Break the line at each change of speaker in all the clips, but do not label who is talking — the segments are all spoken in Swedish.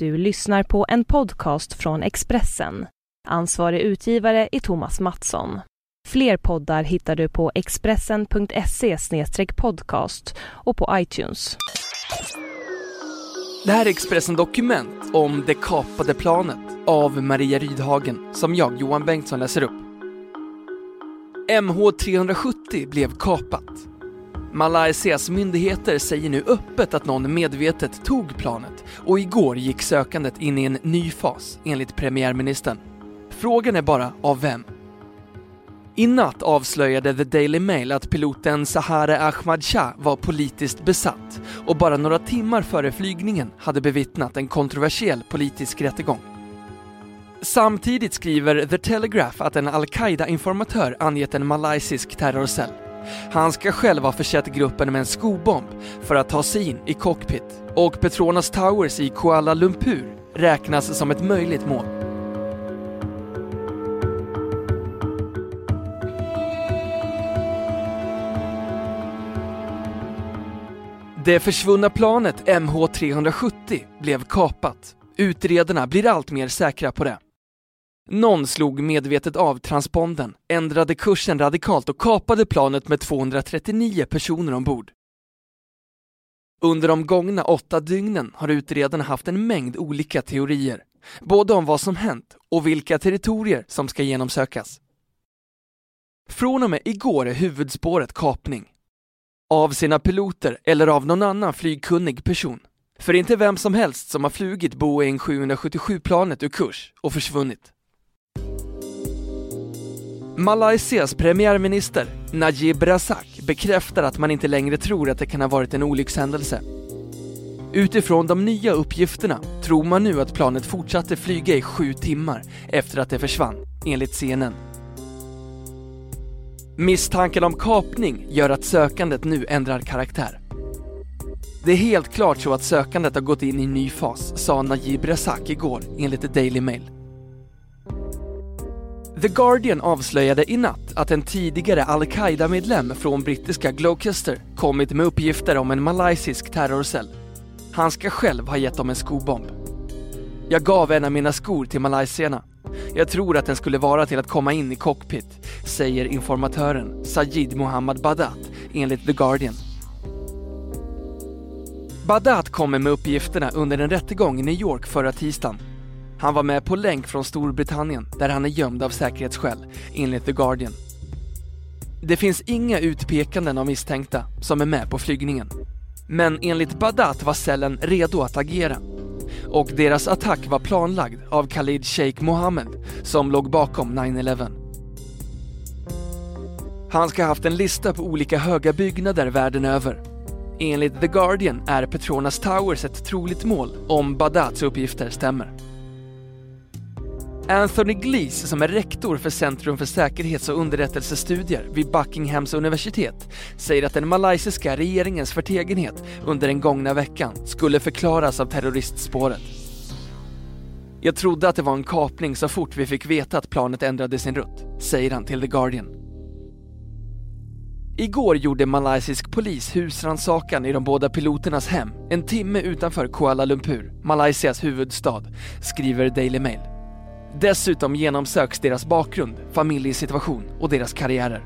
Du lyssnar på en podcast från Expressen. Ansvarig utgivare är Thomas Mattsson. Fler poddar hittar du på expressen.se podcast och på iTunes.
Det här är Expressen Dokument om det kapade planet av Maria Rydhagen som jag, Johan Bengtsson, läser upp. MH370 blev kapat. Malaysias myndigheter säger nu öppet att någon medvetet tog planet och igår gick sökandet in i en ny fas enligt premiärministern. Frågan är bara av vem? I natt avslöjade The Daily Mail att piloten Sahare Ahmad Shah var politiskt besatt och bara några timmar före flygningen hade bevittnat en kontroversiell politisk rättegång. Samtidigt skriver The Telegraph att en al-Qaida-informatör angett en malaysisk terrorcell. Han ska själv ha försett gruppen med en skobomb för att ta sig in i cockpit och Petronas Towers i Kuala Lumpur räknas som ett möjligt mål. Det försvunna planet MH370 blev kapat. Utredarna blir allt mer säkra på det. Någon slog medvetet av transponden, ändrade kursen radikalt och kapade planet med 239 personer ombord. Under de gångna åtta dygnen har utredarna haft en mängd olika teorier, både om vad som hänt och vilka territorier som ska genomsökas. Från och med igår är huvudspåret kapning. Av sina piloter eller av någon annan flygkunnig person. För inte vem som helst som har flugit Boeing 777-planet ur kurs och försvunnit. Malaysias premiärminister Najib Razak bekräftar att man inte längre tror att det kan ha varit en olyckshändelse. Utifrån de nya uppgifterna tror man nu att planet fortsatte flyga i sju timmar efter att det försvann, enligt CNN. Misstanken om kapning gör att sökandet nu ändrar karaktär. Det är helt klart så att sökandet har gått in i en ny fas, sa Najib Razak igår enligt The Daily Mail. The Guardian avslöjade i natt att en tidigare al-Qaida-medlem från brittiska Gloucester kommit med uppgifter om en malaysisk terrorcell. Han ska själv ha gett dem en skobomb. Jag gav en av mina skor till malaysierna. Jag tror att den skulle vara till att komma in i cockpit, säger informatören Sajid Mohammad Badat enligt The Guardian. Badat kommer med uppgifterna under en rättegång i New York förra tisdagen han var med på länk från Storbritannien där han är gömd av säkerhetsskäl, enligt The Guardian. Det finns inga utpekanden av misstänkta som är med på flygningen. Men enligt Badat var cellen redo att agera. Och deras attack var planlagd av Khalid Sheikh Mohammed som låg bakom 9-11. Han ska ha haft en lista på olika höga byggnader världen över. Enligt The Guardian är Petronas Towers ett troligt mål om Badats uppgifter stämmer. Anthony Glees, som är rektor för Centrum för säkerhets och underrättelsestudier vid Buckinghams universitet, säger att den malaysiska regeringens förtegenhet under den gångna veckan skulle förklaras av terroristspåret. Jag trodde att det var en kapning så fort vi fick veta att planet ändrade sin rutt, säger han till The Guardian. Igår gjorde malaysisk polis husrannsakan i de båda piloternas hem en timme utanför Kuala Lumpur, Malaysias huvudstad, skriver Daily Mail. Dessutom genomsöks deras bakgrund, familjesituation och deras karriärer.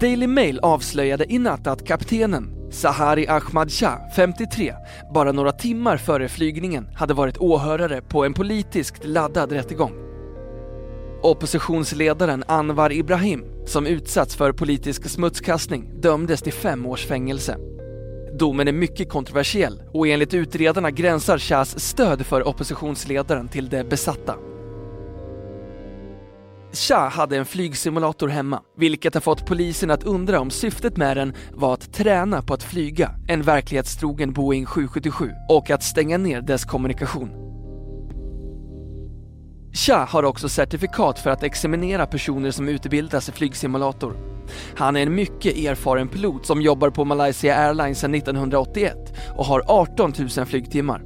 Daily Mail avslöjade i natt att kaptenen Sahari Ahmad Shah, 53, bara några timmar före flygningen hade varit åhörare på en politiskt laddad rättegång. Oppositionsledaren Anwar Ibrahim, som utsatts för politisk smutskastning, dömdes till fem års fängelse. Domen är mycket kontroversiell och enligt utredarna gränsar Chas stöd för oppositionsledaren till det besatta. Cha hade en flygsimulator hemma, vilket har fått polisen att undra om syftet med den var att träna på att flyga en verklighetstrogen Boeing 777 och att stänga ner dess kommunikation. Cha har också certifikat för att examinera personer som utbildas i flygsimulator han är en mycket erfaren pilot som jobbar på Malaysia Airlines sedan 1981 och har 18 000 flygtimmar.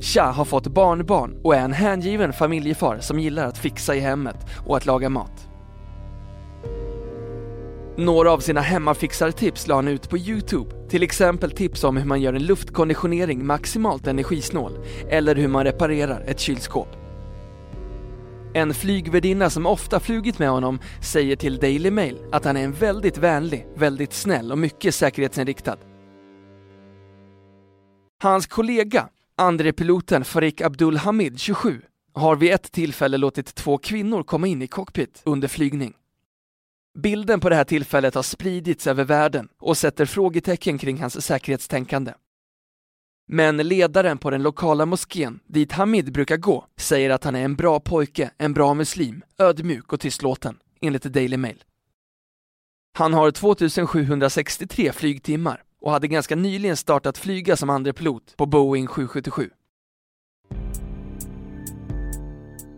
Cha har fått barnbarn och är en hängiven familjefar som gillar att fixa i hemmet och att laga mat. Några av sina hemmafixartips la han ut på Youtube. Till exempel tips om hur man gör en luftkonditionering maximalt energisnål eller hur man reparerar ett kylskåp. En flygvärdinna som ofta flugit med honom säger till Daily Mail att han är en väldigt vänlig, väldigt snäll och mycket säkerhetsinriktad. Hans kollega, andre piloten Farik Abdul Hamid, 27, har vid ett tillfälle låtit två kvinnor komma in i cockpit under flygning. Bilden på det här tillfället har spridits över världen och sätter frågetecken kring hans säkerhetstänkande. Men ledaren på den lokala moskén, dit Hamid brukar gå, säger att han är en bra pojke, en bra muslim, ödmjuk och tystlåten, enligt Daily Mail. Han har 2763 flygtimmar och hade ganska nyligen startat flyga som andre pilot på Boeing 777.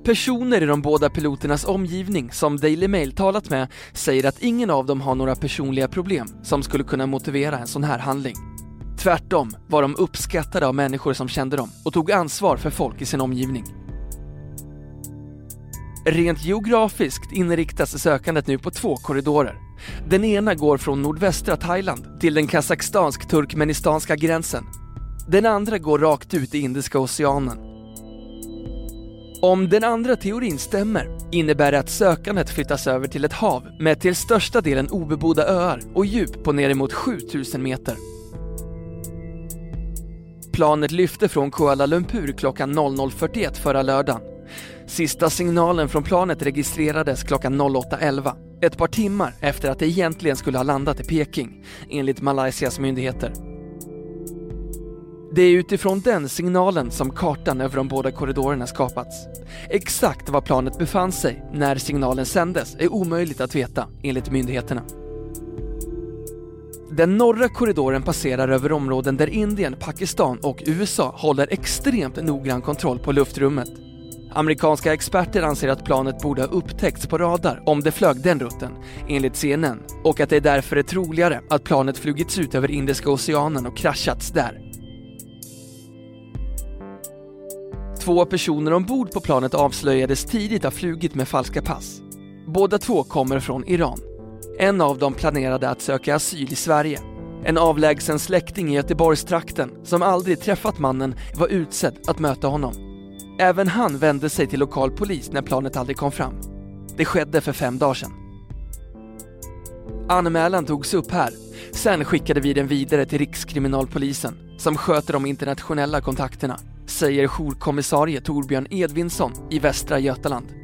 Personer i de båda piloternas omgivning som Daily Mail talat med säger att ingen av dem har några personliga problem som skulle kunna motivera en sån här handling. Tvärtom var de uppskattade av människor som kände dem och tog ansvar för folk i sin omgivning. Rent geografiskt inriktas sökandet nu på två korridorer. Den ena går från nordvästra Thailand till den kazakstansk-turkmenistanska gränsen. Den andra går rakt ut i Indiska oceanen. Om den andra teorin stämmer innebär det att sökandet flyttas över till ett hav med till största delen obebodda öar och djup på neremot 7000 meter. Planet lyfte från Kuala Lumpur klockan 00.41 förra lördagen. Sista signalen från planet registrerades klockan 08.11, ett par timmar efter att det egentligen skulle ha landat i Peking, enligt Malaysias myndigheter. Det är utifrån den signalen som kartan över de båda korridorerna skapats. Exakt var planet befann sig när signalen sändes är omöjligt att veta, enligt myndigheterna. Den norra korridoren passerar över områden där Indien, Pakistan och USA håller extremt noggrann kontroll på luftrummet. Amerikanska experter anser att planet borde ha upptäckts på radar om det flög den rutten, enligt CNN, och att det därför är troligare att planet flugits ut över Indiska oceanen och kraschats där. Två personer ombord på planet avslöjades tidigt ha flugit med falska pass. Båda två kommer från Iran. En av dem planerade att söka asyl i Sverige. En avlägsen släkting i Göteborgstrakten som aldrig träffat mannen var utsedd att möta honom. Även han vände sig till lokal polis när planet aldrig kom fram. Det skedde för fem dagar sedan. Anmälan togs upp här. Sen skickade vi den vidare till Rikskriminalpolisen som sköter de internationella kontakterna, säger jourkommissarie Torbjörn Edvinsson i Västra Götaland.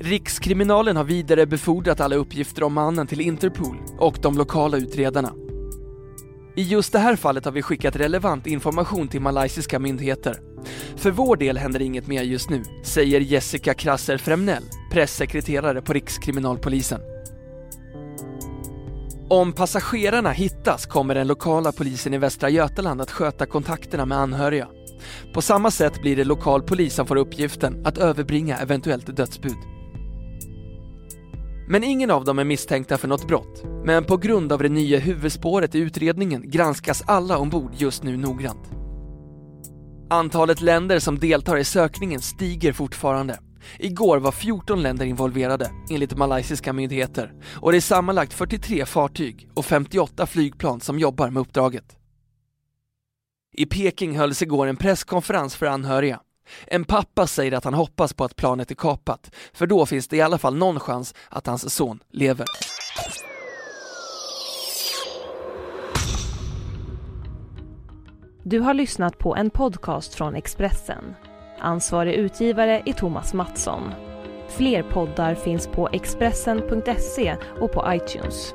Rikskriminalen har vidare befordrat alla uppgifter om mannen till Interpol och de lokala utredarna. I just det här fallet har vi skickat relevant information till malaysiska myndigheter. För vår del händer inget mer just nu, säger Jessica Krasser Fremnell, pressekreterare på Rikskriminalpolisen. Om passagerarna hittas kommer den lokala polisen i Västra Götaland att sköta kontakterna med anhöriga. På samma sätt blir det lokal polis som får uppgiften att överbringa eventuellt dödsbud. Men ingen av dem är misstänkta för något brott. Men på grund av det nya huvudspåret i utredningen granskas alla ombord just nu noggrant. Antalet länder som deltar i sökningen stiger fortfarande. Igår var 14 länder involverade, enligt malaysiska myndigheter. Och det är sammanlagt 43 fartyg och 58 flygplan som jobbar med uppdraget. I Peking hölls igår en presskonferens för anhöriga. En pappa säger att han hoppas på att planet är kapat, för då finns det i alla fall någon chans att hans son lever.
Du har lyssnat på en podcast från Expressen. Ansvarig utgivare är Thomas Mattsson. Fler poddar finns på Expressen.se och på iTunes.